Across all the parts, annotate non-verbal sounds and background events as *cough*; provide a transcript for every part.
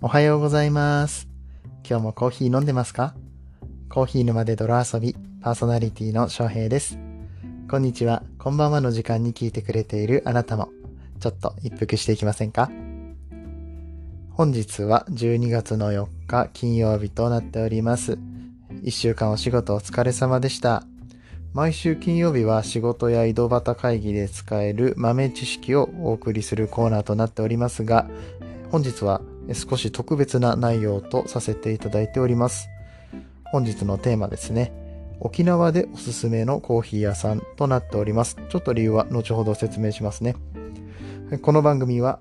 おはようございます。今日もコーヒー飲んでますか？コーヒー沼で泥遊び、パーソナリティの翔平です。こんにちは、こんばんはの時間に聞いてくれているあなたも、ちょっと一服していきませんか？本日は12月の4日金曜日となっております。一週間お仕事お疲れ様でした。毎週金曜日は仕事や井戸端会議で使える豆知識をお送りするコーナーとなっておりますが、本日は少し特別な内容とさせていただいております。本日のテーマですね。沖縄でおすすめのコーヒー屋さんとなっております。ちょっと理由は後ほど説明しますね。この番組は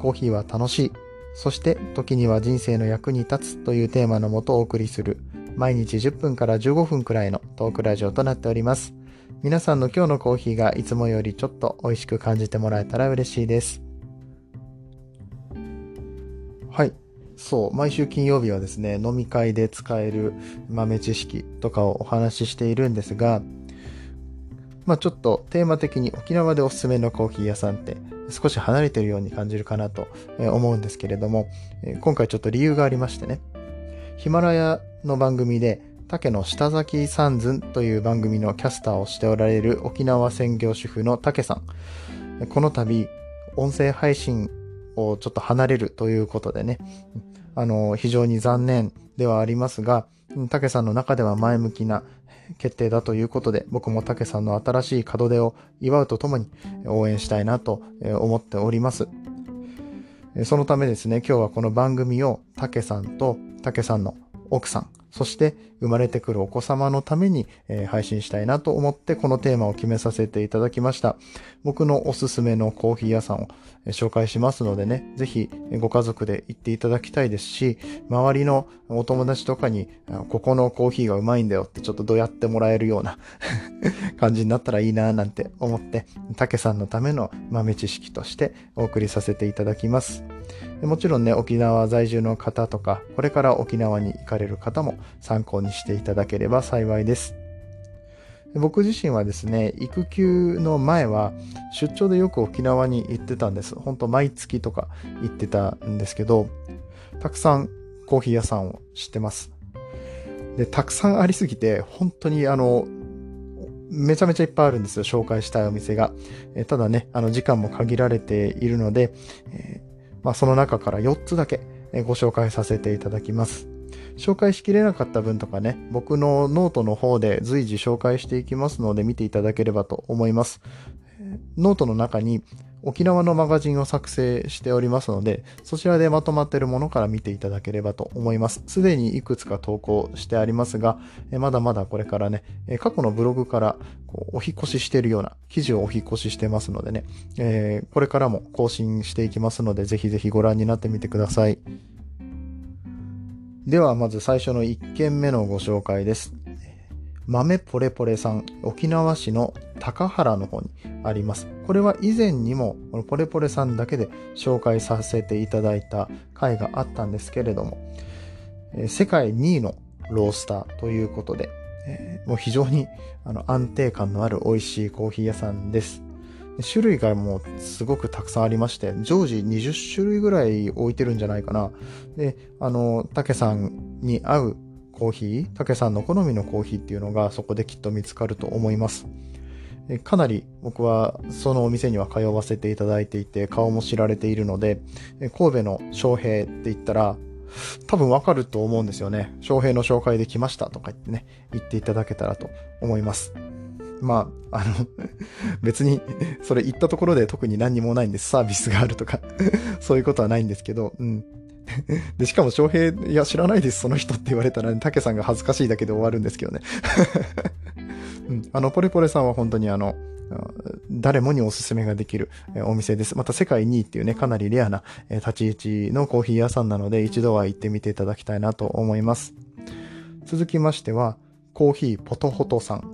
コーヒーは楽しい、そして時には人生の役に立つというテーマのもとお送りする毎日10分から15分くらいのトークラジオとなっております。皆さんの今日のコーヒーがいつもよりちょっと美味しく感じてもらえたら嬉しいです。はい。そう、毎週金曜日はですね、飲み会で使える豆知識とかをお話ししているんですが、まあちょっとテーマ的に沖縄でおすすめのコーヒー屋さんって少し離れてるように感じるかなと思うんですけれども、今回ちょっと理由がありましてね、ヒマラヤの番組で竹の下崎三寸という番組のキャスターをしておられる沖縄専業主婦の竹さん。この度、音声配信をちょっと離れるということでね、あの、非常に残念ではありますが、竹さんの中では前向きな決定だということで、僕も竹さんの新しい門出を祝うとともに応援したいなと思っております。そのためですね、今日はこの番組を竹さんと竹さんの奥さん、そして生まれてくるお子様のために、えー、配信したいなと思ってこのテーマを決めさせていただきました。僕のおすすめのコーヒー屋さんを、紹介しますのでね、ぜひご家族で行っていただきたいですし、周りのお友達とかに、ここのコーヒーがうまいんだよってちょっとどうやってもらえるような *laughs* 感じになったらいいなぁなんて思って、竹さんのための豆知識としてお送りさせていただきます。もちろんね、沖縄在住の方とか、これから沖縄に行かれる方も参考にしていただければ幸いです。僕自身はですね、育休の前は出張でよく沖縄に行ってたんです。本当毎月とか行ってたんですけど、たくさんコーヒー屋さんを知ってます。で、たくさんありすぎて、本当にあの、めちゃめちゃいっぱいあるんですよ、紹介したいお店が。えただね、あの、時間も限られているので、えーまあ、その中から4つだけご紹介させていただきます。紹介しきれなかった分とかね、僕のノートの方で随時紹介していきますので見ていただければと思います。ノートの中に沖縄のマガジンを作成しておりますので、そちらでまとまっているものから見ていただければと思います。すでにいくつか投稿してありますが、まだまだこれからね、過去のブログからこうお引越ししているような記事をお引越ししてますのでね、えー、これからも更新していきますので、ぜひぜひご覧になってみてください。では、まず最初の1件目のご紹介です。豆ポレポレさん、沖縄市の高原の方にあります。これは以前にも、このポレポレさんだけで紹介させていただいた回があったんですけれども、世界2位のロースターということで、もう非常に安定感のある美味しいコーヒー屋さんです。種類がもうすごくたくさんありまして、常時20種類ぐらい置いてるんじゃないかな。で、あの、竹さんに合うコーヒー、竹さんの好みのコーヒーっていうのがそこできっと見つかると思います。かなり僕はそのお店には通わせていただいていて顔も知られているので、神戸の翔平って言ったら多分わかると思うんですよね。翔平の紹介で来ましたとか言ってね、言っていただけたらと思います。まあ、あの、*laughs* 別に、それ言ったところで特に何にもないんです。サービスがあるとかそういうことはないんですけど、うん。で、しかも翔平、いや、知らないです、その人って言われたら、ね、竹さんが恥ずかしいだけで終わるんですけどね。*laughs* うん、あの、ポレポレさんは本当にあの、誰もにおすすめができるお店です。また世界2位っていうね、かなりレアな立ち位置のコーヒー屋さんなので、一度は行ってみていただきたいなと思います。続きましては、コーヒーポトホトさん。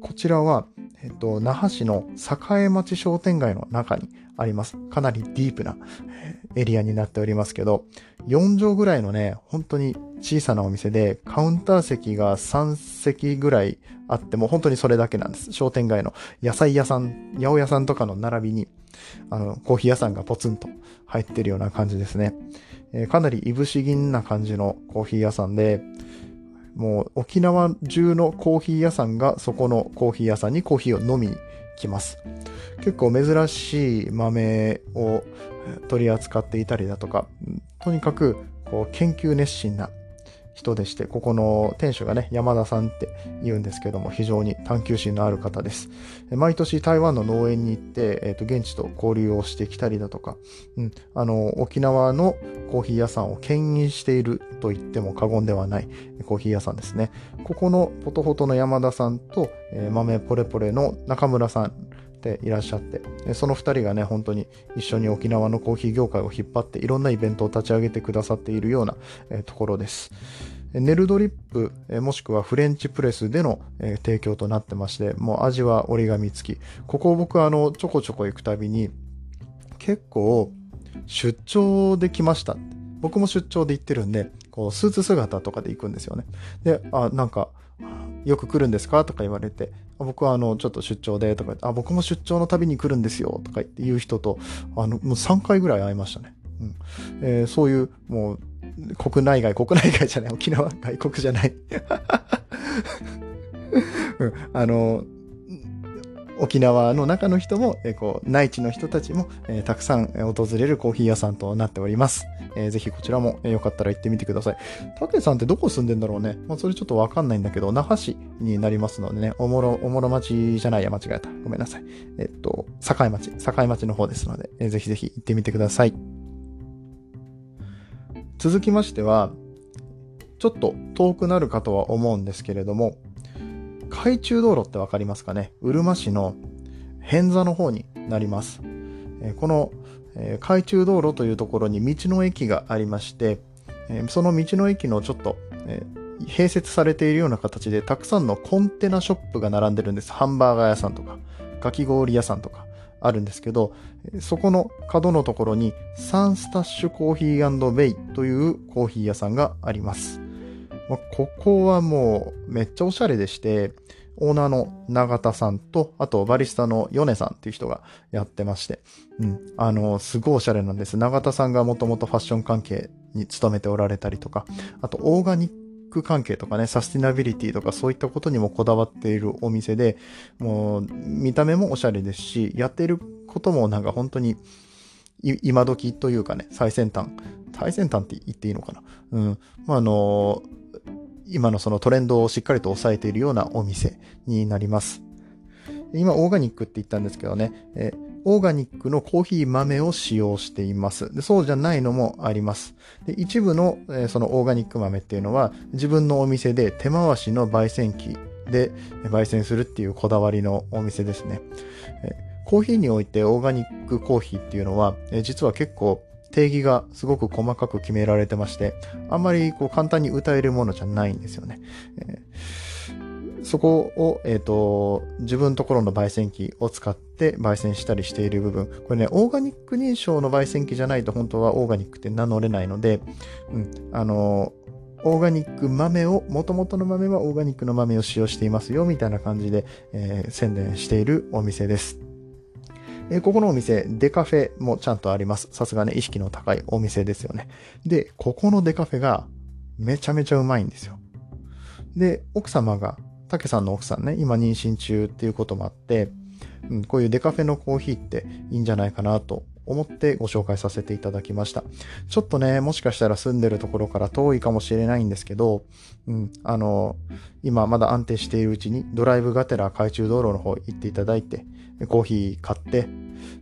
こちらは、えっと、那覇市の栄町商店街の中にあります。かなりディープなエリアになっておりますけど、4畳ぐらいのね、本当に小さなお店で、カウンター席が3席ぐらいあっても、本当にそれだけなんです。商店街の野菜屋さん、八百屋さんとかの並びに、あの、コーヒー屋さんがポツンと入ってるような感じですね。えー、かなりいぶし銀な感じのコーヒー屋さんで、もう沖縄中のコーヒー屋さんがそこのコーヒー屋さんにコーヒーを飲みにきます。結構珍しい豆を取り扱っていたりだとか、とにかくこう研究熱心な人でして、ここの店主がね、山田さんって言うんですけども、非常に探求心のある方です。毎年台湾の農園に行って、えっ、ー、と、現地と交流をしてきたりだとか、うん、あの、沖縄のコーヒー屋さんを牽引していると言っても過言ではないコーヒー屋さんですね。ここのポトホトの山田さんと、えー、豆ポレポレの中村さん、ていらっしゃって、その2人がね、本当に一緒に沖縄のコーヒー業界を引っ張っていろんなイベントを立ち上げてくださっているような、えところです。ネルドリップ、もしくはフレンチプレスでの、提供となってまして、もう味は折り紙付き。ここを僕あの、ちょこちょこ行くたびに、結構、出張で来ました。僕も出張で行ってるんで、こう、スーツ姿とかで行くんですよね。で、あ、なんか、よく来るんですか？とか言われて、僕はあの、ちょっと出張でとか言って、あ、僕も出張の旅に来るんですよとか言って言う人と、あの、もう3回ぐらい会いましたね。うんえー、そういう、もう、国内外、国内外じゃない、沖縄、外国じゃない *laughs* うん。あの、沖縄の中の人も、えー、こう内地の人たちも、えー、たくさん訪れるコーヒー屋さんとなっております。えー、ぜひこちらも、えー、よかったら行ってみてください。たけさんってどこ住んでんだろうね。まあ、それちょっとわかんないんだけど、那覇市になりますのでね、おもろ、おもろ町じゃないや、間違えた。ごめんなさい。えっと、境町、境町の方ですので、えー、ぜひぜひ行ってみてください。続きましては、ちょっと遠くなるかとは思うんですけれども、海中道路ってわかりますかね？うるま市の偏座の方になります。この海中道路というところに道の駅がありまして、その道の駅のちょっと併設されているような形でたくさんのコンテナショップが並んでるんです。ハンバーガー屋さんとか、かき氷屋さんとかあるんですけど、そこの角のところにサンスタッシュコーヒーベイというコーヒー屋さんがあります。まあ、ここはもうめっちゃおしゃれでして、オーナーの永田さんと、あとバリスタの米さんっていう人がやってまして、うん。あの、すごいおしゃれなんです。永田さんがもともとファッション関係に勤めておられたりとか、あとオーガニック関係とかね、サスティナビリティとかそういったことにもこだわっているお店で、もう見た目もおしゃれですし、やってることもなんか本当に今時というかね、最先端。最先端って言っていいのかな。うん。まあ、あの今のそのトレンドをしっかりと抑えているようなお店になります。今、オーガニックって言ったんですけどね、えオーガニックのコーヒー豆を使用しています。でそうじゃないのもあります。で一部の、えそのオーガニック豆っていうのは自分のお店で手回しの焙煎機で焙煎するっていうこだわりのお店ですね。えコーヒーにおいてオーガニックコーヒーっていうのは、え実は結構定義がすごく細かく決められてまして、あんまりこう簡単に歌えるものじゃないんですよね。えー、そこを、えっ、ー、と、自分ところの焙煎機を使って焙煎したりしている部分。これね、オーガニック認証の焙煎機じゃないと本当はオーガニックって名乗れないので、うん、あのオーガニック豆を、元々の豆はオーガニックの豆を使用していますよ、みたいな感じで、えー、宣伝しているお店です。えー、ここのお店、デカフェもちゃんとあります。さすがね、意識の高いお店ですよね。で、ここのデカフェがめちゃめちゃうまいんですよ。で、奥様が、竹さんの奥さんね、今妊娠中っていうこともあって、うん、こういうデカフェのコーヒーっていいんじゃないかなと思ってご紹介させていただきました。ちょっとね、もしかしたら住んでるところから遠いかもしれないんですけど、うん、あの、今まだ安定しているうちにドライブがてら海中道路の方行っていただいて、コーヒー買って、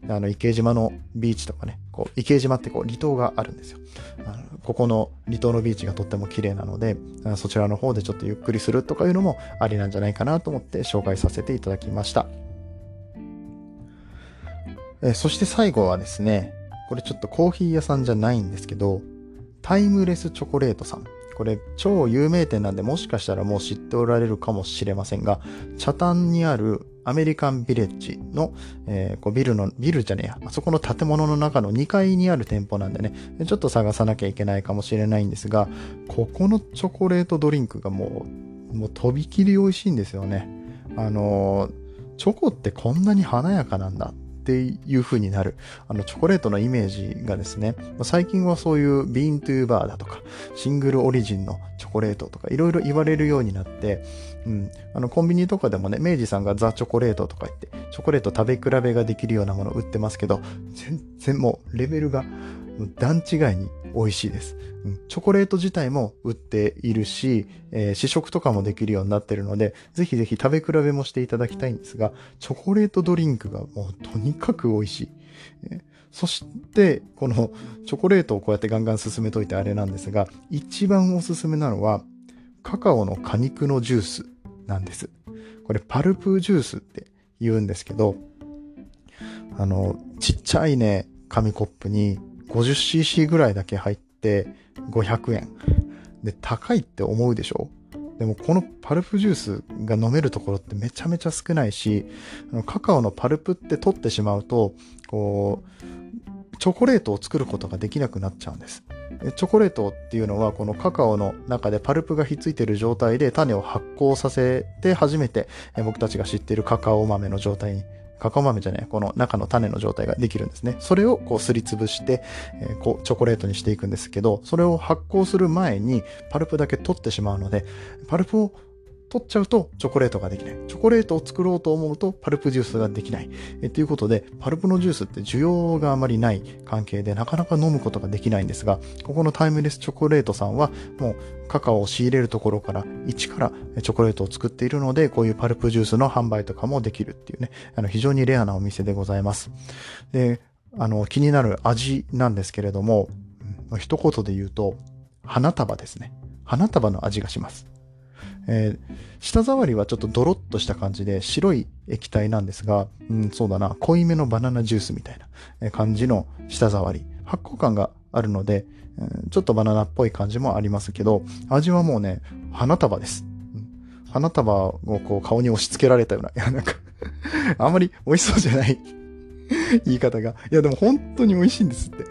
あの、池島のビーチとかね、こう、池島ってこう、離島があるんですよ。あのここの離島のビーチがとっても綺麗なので、そちらの方でちょっとゆっくりするとかいうのもありなんじゃないかなと思って紹介させていただきました。えそして最後はですね、これちょっとコーヒー屋さんじゃないんですけど、タイムレスチョコレートさん。これ超有名店なんでもしかしたらもう知っておられるかもしれませんが、茶炭にあるアメリカンビレッジの、えー、こうビルの、ビルじゃねえや、あそこの建物の中の2階にある店舗なんでね、ちょっと探さなきゃいけないかもしれないんですが、ここのチョコレートドリンクがもう、もうとびきり美味しいんですよね。あのー、チョコってこんなに華やかなんだっていう風になる、あの、チョコレートのイメージがですね、最近はそういうビーントゥーバーだとか、シングルオリジンのチョコレートとか、いろいろ言われるようになって、うん、あの、コンビニとかでもね、明治さんがザ・チョコレートとか言って、チョコレート食べ比べができるようなものを売ってますけど、全然もう、レベルが、段違いに美味しいです。うん、チョコレート自体も売っているし、えー、試食とかもできるようになってるので、ぜひぜひ食べ比べもしていただきたいんですが、チョコレートドリンクがもうとにかく美味しい。えー、そして、このチョコレートをこうやってガンガン進めといてあれなんですが、一番おすすめなのは、カカオの果肉のジュースなんです。これパルプジュースって言うんですけど、あの、ちっちゃいね、紙コップに 50cc ぐらいだけ入って500円。で、高いって思うでしょ？でもこのパルプジュースが飲めるところってめちゃめちゃ少ないし、カカオのパルプって取ってしまうと、こう、チョコレートを作ることができなくなっちゃうんです。チョコレートっていうのはこのカカオの中でパルプがひっついている状態で種を発酵させて初めて僕たちが知っているカカオ豆の状態にカカオ豆じゃない、この中の種の状態ができるんですね。それをこうすりつぶして、こうチョコレートにしていくんですけど、それを発酵する前にパルプだけ取ってしまうので、パルプを取っちゃうとチョコレートができない。チョコレートを作ろうと思うとパルプジュースができない。えということで、パルプのジュースって需要があまりない関係でなかなか飲むことができないんですが、ここのタイムレスチョコレートさんはもうカカオを仕入れるところから一からチョコレートを作っているので、こういうパルプジュースの販売とかもできるっていうね、あの非常にレアなお店でございます。で、あの気になる味なんですけれども、一言で言うと、花束ですね。花束の味がします。えー、舌触りはちょっとドロッとした感じで白い液体なんですが、うん、そうだな、濃いめのバナナジュースみたいな感じの舌触り。発酵感があるので、うん、ちょっとバナナっぽい感じもありますけど、味はもうね、花束です。うん、花束をこう顔に押し付けられたような、いやなんかあんまり美味しそうじゃない *laughs* 言い方が。いやでも本当に美味しいんですって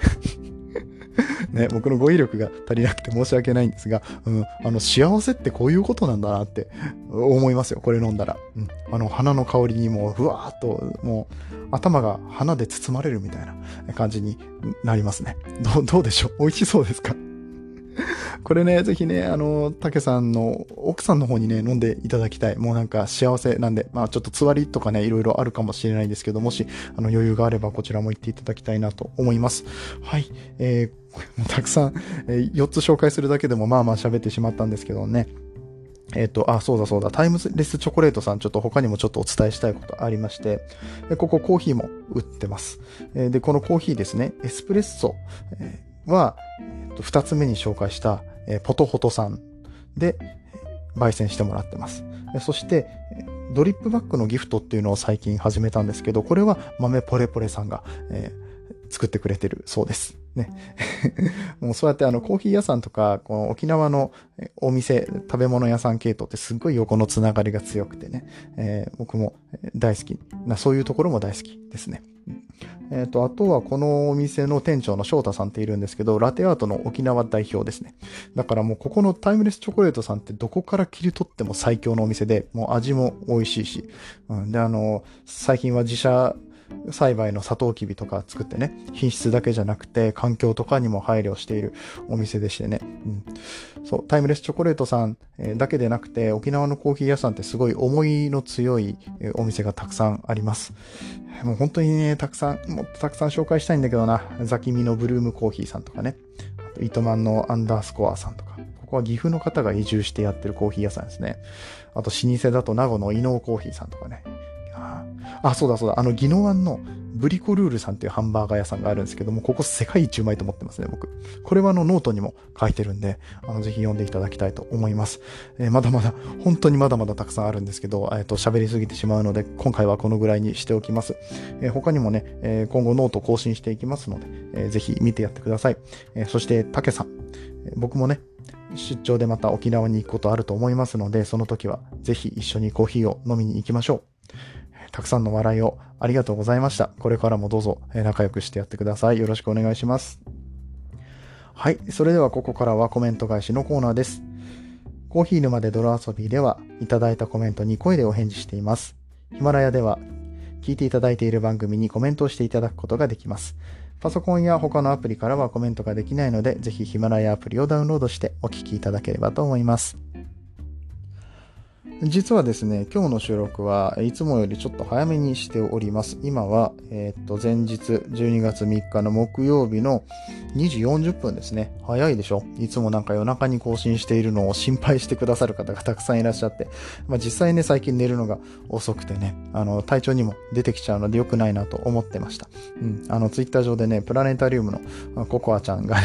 *laughs* ね、僕の語彙力が足りなくて申し訳ないんですが、うん、あの、幸せってこういうことなんだなって思いますよ。これ飲んだら。うん、あの、花の香りにもう、ふわーっと、もう、頭が花で包まれるみたいな感じになりますね。どどうでしょう？美味しそうですか？*laughs* これね、ぜひね、あの、竹さんの奥さんの方にね、飲んでいただきたい。もうなんか幸せなんで、まあちょっとつわりとかね、いろいろあるかもしれないんですけど、もし、あの、余裕があればこちらも行っていただきたいなと思います。はい。えー、*laughs* たくさん、えー、4つ紹介するだけでもまあまあ喋ってしまったんですけどね。えっ、と、あ、そうだそうだ、タイムレスチョコレートさん、ちょっと他にもちょっとお伝えしたいことありまして、ここコーヒーも売ってます。で、このコーヒーですね、エスプレッソは、えっと、2つ目に紹介した、えポトホトさんで焙煎してもらってます。そして、ドリップバッグのギフトっていうのを最近始めたんですけど、これは豆ポレポレさんが、えー、作ってくれてるそうです。ね。*laughs* もうそうやってあのコーヒー屋さんとか、この沖縄のお店、食べ物屋さん系統ってすっごい横のつながりが強くてね、えー、僕も大好きな、そういうところも大好きですね。えっ、ー、と、あとはこのお店の店長の翔太さんっているんですけど、ラテアートの沖縄代表ですね。だからもうここのタイムレスチョコレートさんってどこから切り取っても最強のお店で、もう味も美味しいし、うん、で、あの、最近は自社栽培のサトウキビとか作ってね、品質だけじゃなくて環境とかにも配慮しているお店でしてね、うん、そう、タイムレスチョコレートさんだけでなくて沖縄のコーヒー屋さんってすごい思いの強いお店がたくさんあります。もう本当にね、たくさん、もっとたくさん紹介したいんだけどな、ザキミのブルームコーヒーさんとかね、あと糸満のアンダースコアさんとか、ここは岐阜の方が移住してやってるコーヒー屋さんですね。あと老舗だと名護の伊能コーヒーさんとかね、あ、そうだそうだ。あの、ギノワンのブリコルールさんっていうハンバーガー屋さんがあるんですけども、ここ世界一うまいと思ってますね、僕。これはあのノートにも書いてるんで、あの、ぜひ読んでいただきたいと思います。えー、まだまだ、本当にまだまだたくさんあるんですけど、えっ、ー、と、喋りすぎてしまうので、今回はこのぐらいにしておきます。えー、他にもね、え今後ノート更新していきますので、えぜひ見てやってください。えそして、たけさん。僕もね、出張でまた沖縄に行くことあると思いますので、その時はぜひ一緒にコーヒーを飲みに行きましょう。たくさんの笑いをありがとうございました。これからもどうぞ仲良くしてやってください。よろしくお願いします。はい。それではここからはコメント返しのコーナーです。コーヒー沼で泥遊びでは、いただいたコメントに声でお返事しています。ヒマラヤでは、聞いていただいている番組にコメントをしていただくことができます。パソコンや他のアプリからはコメントができないので、ぜひヒマラヤアプリをダウンロードしてお聞きいただければと思います。実はですね、今日の収録はいつもよりちょっと早めにしております。今は、えー、っと、前日12月3日の木曜日の2時40分ですね。早いでしょ？いつもなんか夜中に更新しているのを心配してくださる方がたくさんいらっしゃって、まあ実際ね、最近寝るのが遅くてね、あの、体調にも出てきちゃうので良くないなと思ってました。うん。あの、ツイッター上でね、プラネタリウムのココアちゃんが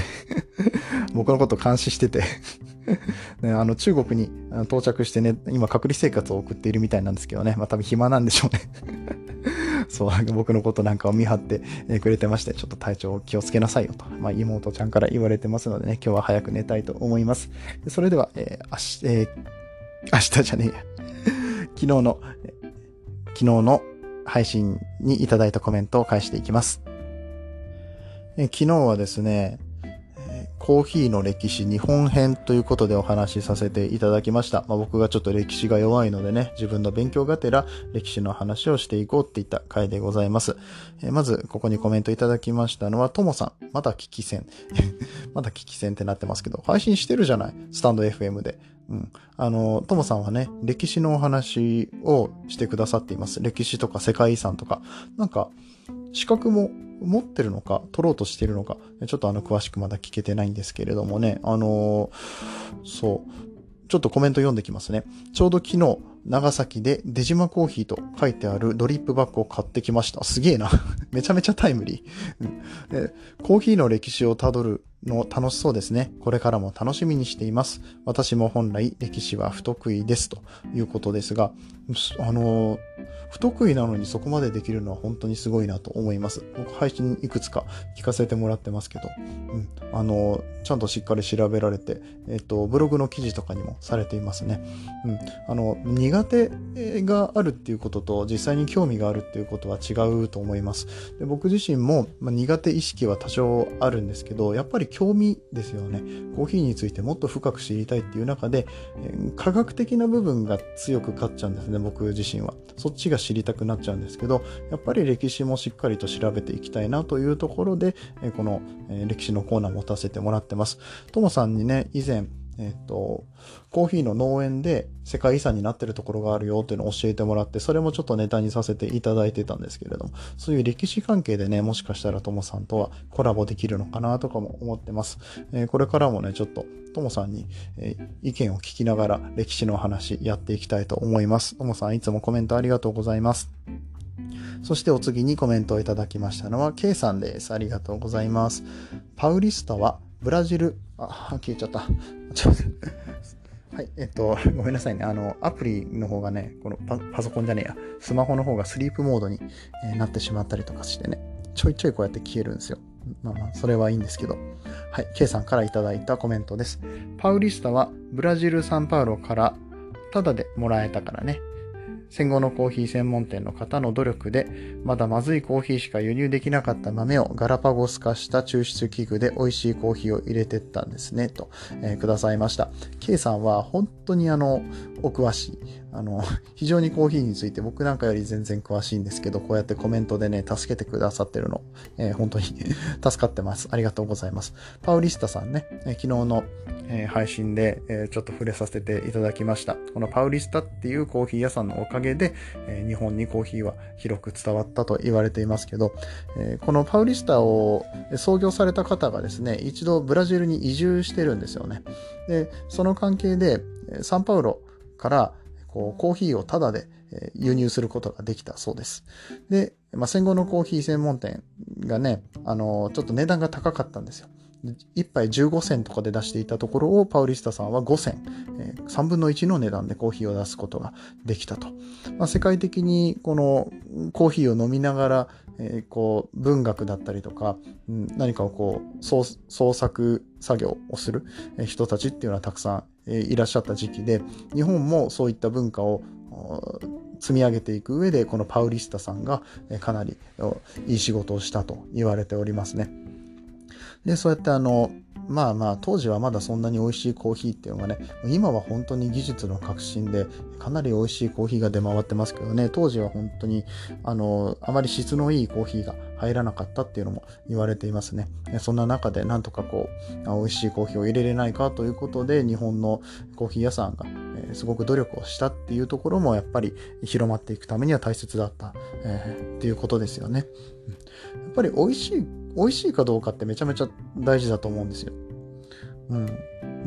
*laughs* 僕のこと監視してて *laughs* ね、あの中国に到着してね、今隔離生活を送っているみたいなんですけどね、まあ多分暇なんでしょうね *laughs* そう、僕のことなんかを見張ってくれてまして、ちょっと体調を気をつけなさいよと、まあ、妹ちゃんから言われてますのでね、今日は早く寝たいと思います。それでは、えー、明日、えー、明日じゃねえや。*laughs* 昨日の、昨日の配信にいただいたコメントを返していきます。え昨日はですね、コーヒーの歴史日本編ということでお話しさせていただきました。まあ、僕がちょっと歴史が弱いのでね、自分の勉強がてら歴史の話をしていこうっていった回でございます。えー、まず、ここにコメントいただきましたのは、ともさん。まだ聞き戦。*laughs* まだ聞き戦ってなってますけど、配信してるじゃない？スタンド FM で。うん。あの、ともさんはね、歴史のお話をしてくださっています。歴史とか世界遺産とか。なんか、資格も持ってるのか、取ろうとしてるのか、ちょっとあの、詳しくまだ聞けてないんですけれどもね、あのー、そう、ちょっとコメント読んできますね。ちょうど昨日、長崎で出島コーヒーと書いてあるドリップバッグを買ってきました。すげえな。*laughs* めちゃめちゃタイムリー、コーヒーの歴史をたどるの楽しそうですね。これからも楽しみにしています。私も本来歴史は不得意ですということですが、あの不得意なのにそこまでできるのは本当にすごいなと思います。僕配信いくつか聞かせてもらってますけど、うん、あの、ちゃんとしっかり調べられて、えっと、ブログの記事とかにもされていますね。うん、あの、苦手があるっていうことと実際に興味があるっていうことは違うと思います。で僕自身も、まあ、苦手意識は多少あるんですけど、やっぱり興味ですよね。コーヒーについてもっと深く知りたいっていう中でえ、科学的な部分が強く勝っちゃうんですね、僕自身は。そっちが知りたくなっちゃうんですけど、やっぱり歴史もしっかりと調べていきたいなというところで、えこのえ歴史のコーナー持たせてもらってます。ともさんにね、以前、えっ、と、コーヒーの農園で世界遺産になってるところがあるよっていうのを教えてもらって、それもちょっとネタにさせていただいてたんですけれども、そういう歴史関係でね、もしかしたらともさんとはコラボできるのかなとかも思ってます。えー、これからもね、ちょっとともさんに、えー、意見を聞きながら歴史の話やっていきたいと思います。ともさんいつもコメントありがとうございます。そしてお次にコメントをいただきましたのは K さんです。ありがとうございます。パウリスタはブラジル、あ、消えちゃった。ちょっとはい、えっと、ごめんなさいね。あの、アプリの方がね、このパソコンじゃねえや、スマホの方がスリープモードに、えー、なってしまったりとかしてね、ちょいちょいこうやって消えるんですよ。まあまあ、それはいいんですけど。はい、K さんからいただいたコメントです。パウリスタはブラジル・サンパウロからタダでもらえたからね。戦後のコーヒー専門店の方の努力で、まだまずいコーヒーしか輸入できなかった豆をガラパゴス化した抽出器具で美味しいコーヒーを入れてったんですね、と、えー、くださいました。K さんは本当にあの、お詳しい。あの、*laughs* 非常にコーヒーについて僕なんかより全然詳しいんですけど、こうやってコメントでね、助けてくださってるの、えー、本当に *laughs* 助かってます。ありがとうございます。パウリスタさんね、えー、昨日の、えー、配信で、えちょっと触れさせていただきました。このパウリスタっていうコーヒー屋さんのおかげで、え日本にコーヒーは広く伝わったと言われていますけど、えこのパウリスタを創業された方がですね、一度ブラジルに移住してるんですよね。で、その関係で、サンパウロからこうコーヒーをタダで輸入することができたそうです。で、まあ、戦後のコーヒー専門店がね、あの、ちょっと値段が高かったんですよ。1杯15銭とかで出していたところをパウリスタさんは5銭、えー、3分の1の値段でコーヒーを出すことができたと。まあ、世界的にこのコーヒーを飲みながら、えー、こう文学だったりとか、うん、何かをこう創作作業をする人たちっていうのはたくさんいらっしゃった時期で日本もそういった文化を積み上げていく上でこのパウリスタさんがかなりいい仕事をしたと言われておりますね。でそうやってあのまあまあ当時はまだそんなに美味しいコーヒーっていうのがね今は本当に技術の革新でかなり美味しいコーヒーが出回ってますけどね当時は本当にあのあまり質のいいコーヒーが入らなかったっていうのも言われていますね。そんな中でなんとかこう美味しいコーヒーを入れれないかということで日本のコーヒー屋さんがすごく努力をしたっていうところもやっぱり広まっていくためには大切だった、えー、っていうことですよね。やっぱり美味しい美味しいかどうかってめちゃめちゃ大事だと思うんですよ。うん。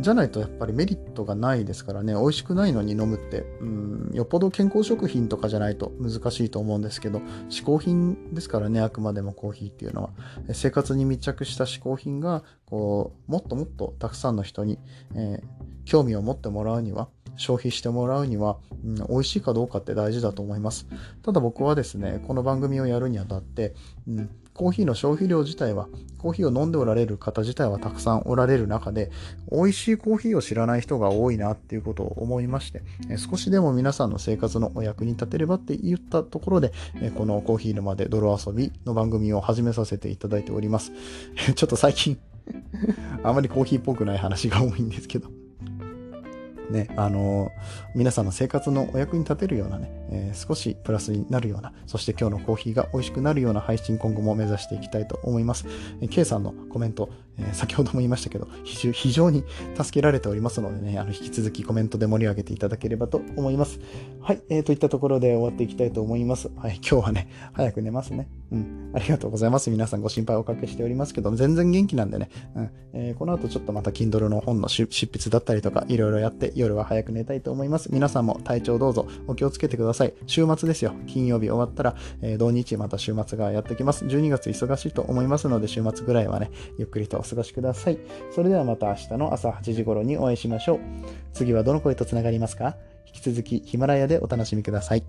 じゃないとやっぱりメリットがないですからね、美味しくないのに飲むって、うん、よっぽど健康食品とかじゃないと難しいと思うんですけど、嗜好品ですからね、あくまでもコーヒーっていうのは。生活に密着した嗜好品が、こう、もっともっとたくさんの人に、えー、興味を持ってもらうには、消費してもらうには、うん、美味しいかどうかって大事だと思います。ただ僕はですね、この番組をやるにあたって、うん、コーヒーの消費量自体は、コーヒーを飲んでおられる方自体はたくさんおられる中で、美味しいコーヒーを知らない人が多いなっていうことを思いまして、少しでも皆さんの生活のお役に立てればって言ったところで、このコーヒー沼で泥遊びの番組を始めさせていただいております。ちょっと最近あまりコーヒーっぽくない話が多いんですけどね、あの皆さんの生活のお役に立てるようなね、えー、少しプラスになるような、そして今日のコーヒーが美味しくなるような配信今後も目指していきたいと思います。え、K さんのコメント、え、先ほども言いましたけど、非常に助けられておりますのでね、あの引き続きコメントで盛り上げていただければと思います。はい、えー、といったところで終わっていきたいと思います。はい、今日はね、早く寝ますね。うん、ありがとうございます。皆さんご心配おかけしておりますけど、全然元気なんでね、うんえー、この後ちょっとまた Kindle の本の執筆だったりとか、いろいろやって夜は早く寝たいと思います。皆さんも体調どうぞお気をつけてください。週末ですよ。金曜日終わったら、えー、土日また週末がやってきます。12月忙しいと思いますので、週末ぐらいはね、ゆっくりと過ごしください。それではまた明日の朝8時頃にお会いしましょう。次はどの声とつながりますか？引き続きヒマラヤでお楽しみください。